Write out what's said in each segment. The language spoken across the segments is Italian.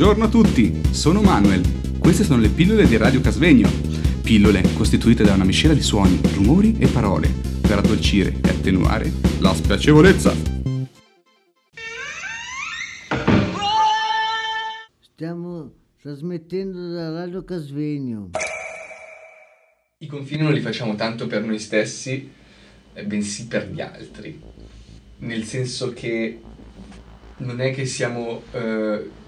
Buongiorno a tutti, sono Manuel. Queste sono le pillole di Radio Casvegno. Pillole costituite da una miscela di suoni, rumori e parole per addolcire e attenuare la spiacevolezza. Stiamo trasmettendo da Radio Casvegno. I confini non li facciamo tanto per noi stessi, eh, bensì per gli altri. Nel senso che non è che siamo eh,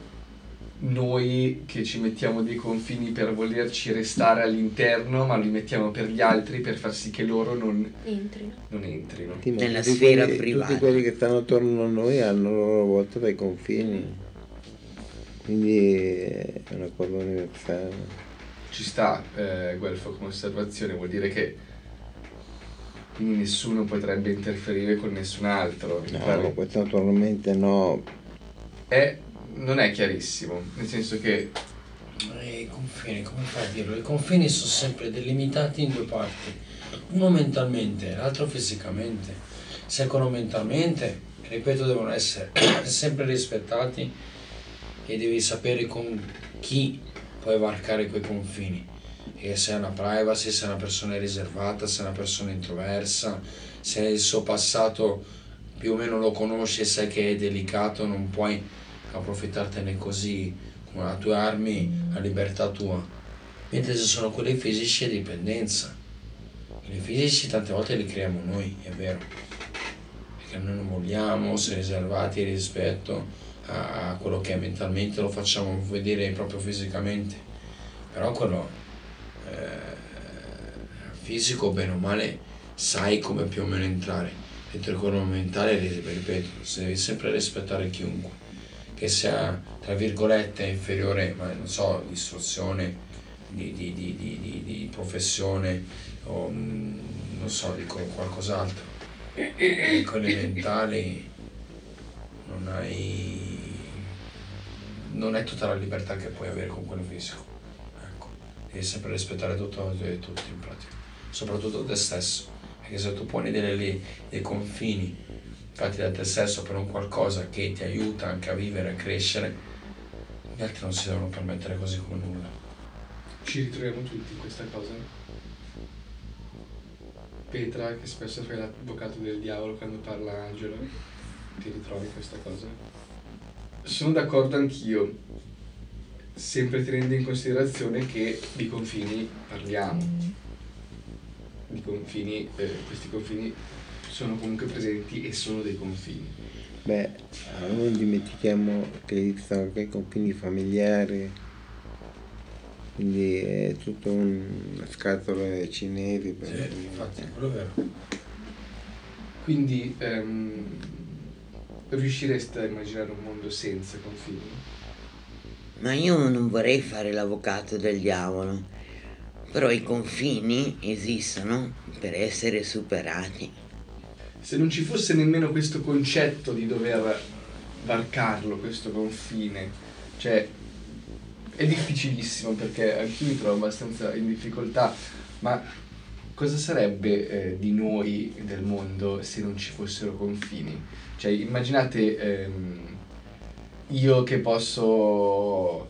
noi che ci mettiamo dei confini per volerci restare all'interno, ma li mettiamo per gli altri per far sì che loro non Entrino. non entrino. Nella tutti sfera quelli- privata. Tutti quelli che stanno attorno a noi hanno a loro volta dei confini, quindi è una cosa universale. Ci sta, eh, Guelfo, come osservazione, vuol dire che quindi nessuno potrebbe interferire con nessun altro. No, pare- questo naturalmente no, è- non è chiarissimo, nel senso che Eh, I confini, come fai a dirlo? I confini sono sempre delimitati in due parti, uno mentalmente l'altro fisicamente. Secondo mentalmente, ripeto, devono essere sempre rispettati e devi sapere con chi puoi varcare quei confini. E se è una privacy, se è una persona riservata, se è una persona introversa, se il suo passato più o meno lo conosci sai che è delicato, non puoi approfittartene così con le tue armi a libertà tua. Mentre se sono quelli fisici è dipendenza. Quelli fisici tante volte li creiamo noi, è vero. Perché noi non vogliamo essere riservati rispetto a quello che è mentalmente, lo facciamo vedere proprio fisicamente. Però quello eh, fisico, bene o male, sai come più o meno entrare. Dentro quello mentale, ripeto, devi sempre rispettare chiunque che sia tra virgolette inferiore, ma non so, di istruzione, di, di, di, di, di- di professione o mm, non so, dico qualcos'altro. Con le mentali non hai non è tutta la libertà che puoi avere con quello fisico. Ecco, devi sempre rispettare tutto e tutti in pratica, soprattutto te stesso, perché se tu poni delle, dei confini fatti da te stesso per un qualcosa che ti aiuta anche a vivere, a crescere, gli altri non si devono permettere così come nulla. ci ritroviamo tutti in questa cosa. Petra, che spesso fai l'avvocato del diavolo quando parla Angelo, ti ritrovi in questa cosa? Sono d'accordo anch'io, sempre tenendo in considerazione che di confini parliamo. Di confini, eh, questi confini sono comunque presenti e sono dei confini. beh, non dimentichiamo che esistono anche i confini familiari, quindi è tutta un- una scatola cinesi. per- Sì, infatti, quello è vero. Quindi ehm, riuscireste a immaginare un mondo senza confini? Ma io non vorrei fare l'avvocato del diavolo, però i confini esistono per essere superati. Se non ci fosse nemmeno questo concetto di dover varcarlo, questo confine, cioè è difficilissimo perché anch'io mi trovo abbastanza in difficoltà, ma cosa sarebbe eh, di noi e del mondo se non ci fossero confini? Cioè immaginate ehm, io che posso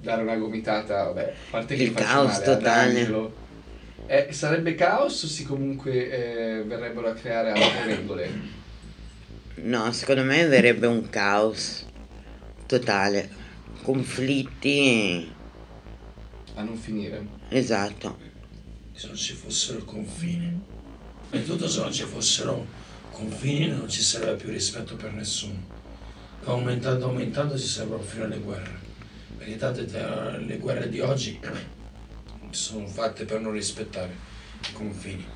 dare una gomitata, vabbè, a parte che Il faccio male ad totale. Angelo, eh, sarebbe caos o sì comunque eh, verrebbero a creare altre regole? No, secondo me verrebbe un caos totale, conflitti, A non finire. esatto. Se non ci fossero confini. E tutto se non ci fossero confini non ci sarebbe più rispetto per nessuno. Aumentando, aumentando ci sarebbero fino alle guerre. Perché tante te- le guerre di oggi sono fatte per non rispettare i confini.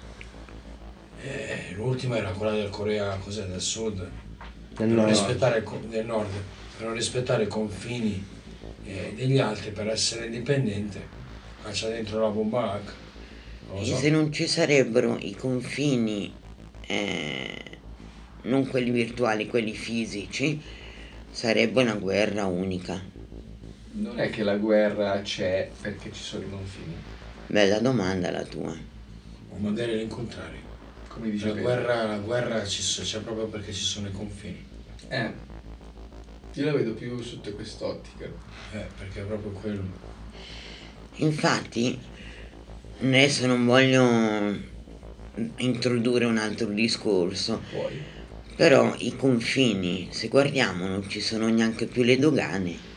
E l'ultima era quella del Corea, cos'è, del Sud, per non del nord, per non rispettare i confini eh, degli altri, per essere indipendente, caccia dentro la bomba H. E so. se non ci sarebbero i confini, eh, non quelli virtuali, quelli fisici, sarebbe una guerra unica. Non è che la guerra c'è perché ci sono i confini, Bella domanda la tua. O magari l'incontrario. come dice La Pedro. guerra, la guerra ci so- c'è proprio perché ci sono i confini. Eh, Io la vedo più sotto quest'ottica. Eh, perché è proprio quello. Infatti, adesso non voglio introdurre un altro discorso, Poi. però i confini, se guardiamo, non ci sono neanche più le dogane.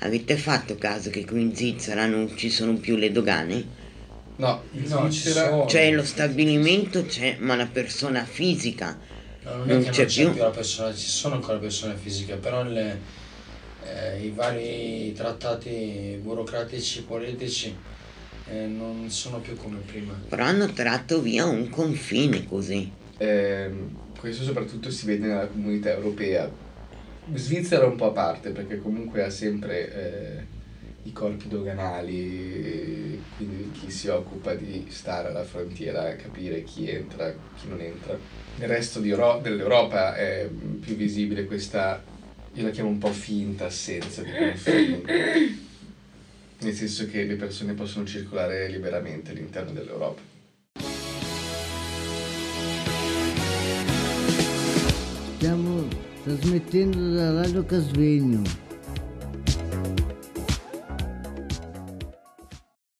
Avete fatto caso che qui in Svizzera non ci sono più le dogane? No, in No, sono. Cioè lo stabilimento c'è, ma la persona fisica No, non, Non è che c'è non c'è più. più la persona, ci sono ancora persone fisiche, però le- eh, i vari trattati burocratici, politici eh, non sono più come prima. però hanno tratto via un confine così. Ehm, questo soprattutto si vede nella comunità europea. Svizzera un po' a parte perché comunque ha sempre eh, i corpi doganali, quindi chi si occupa di stare alla frontiera, capire chi entra, chi non entra. Nel resto Euro- dell'Europa è più visibile questa, io la chiamo un po' finta assenza di confini. Nel senso che le persone possono circolare liberamente all'interno dell'Europa. Stiamo trasmettendo da Radio Casvegno.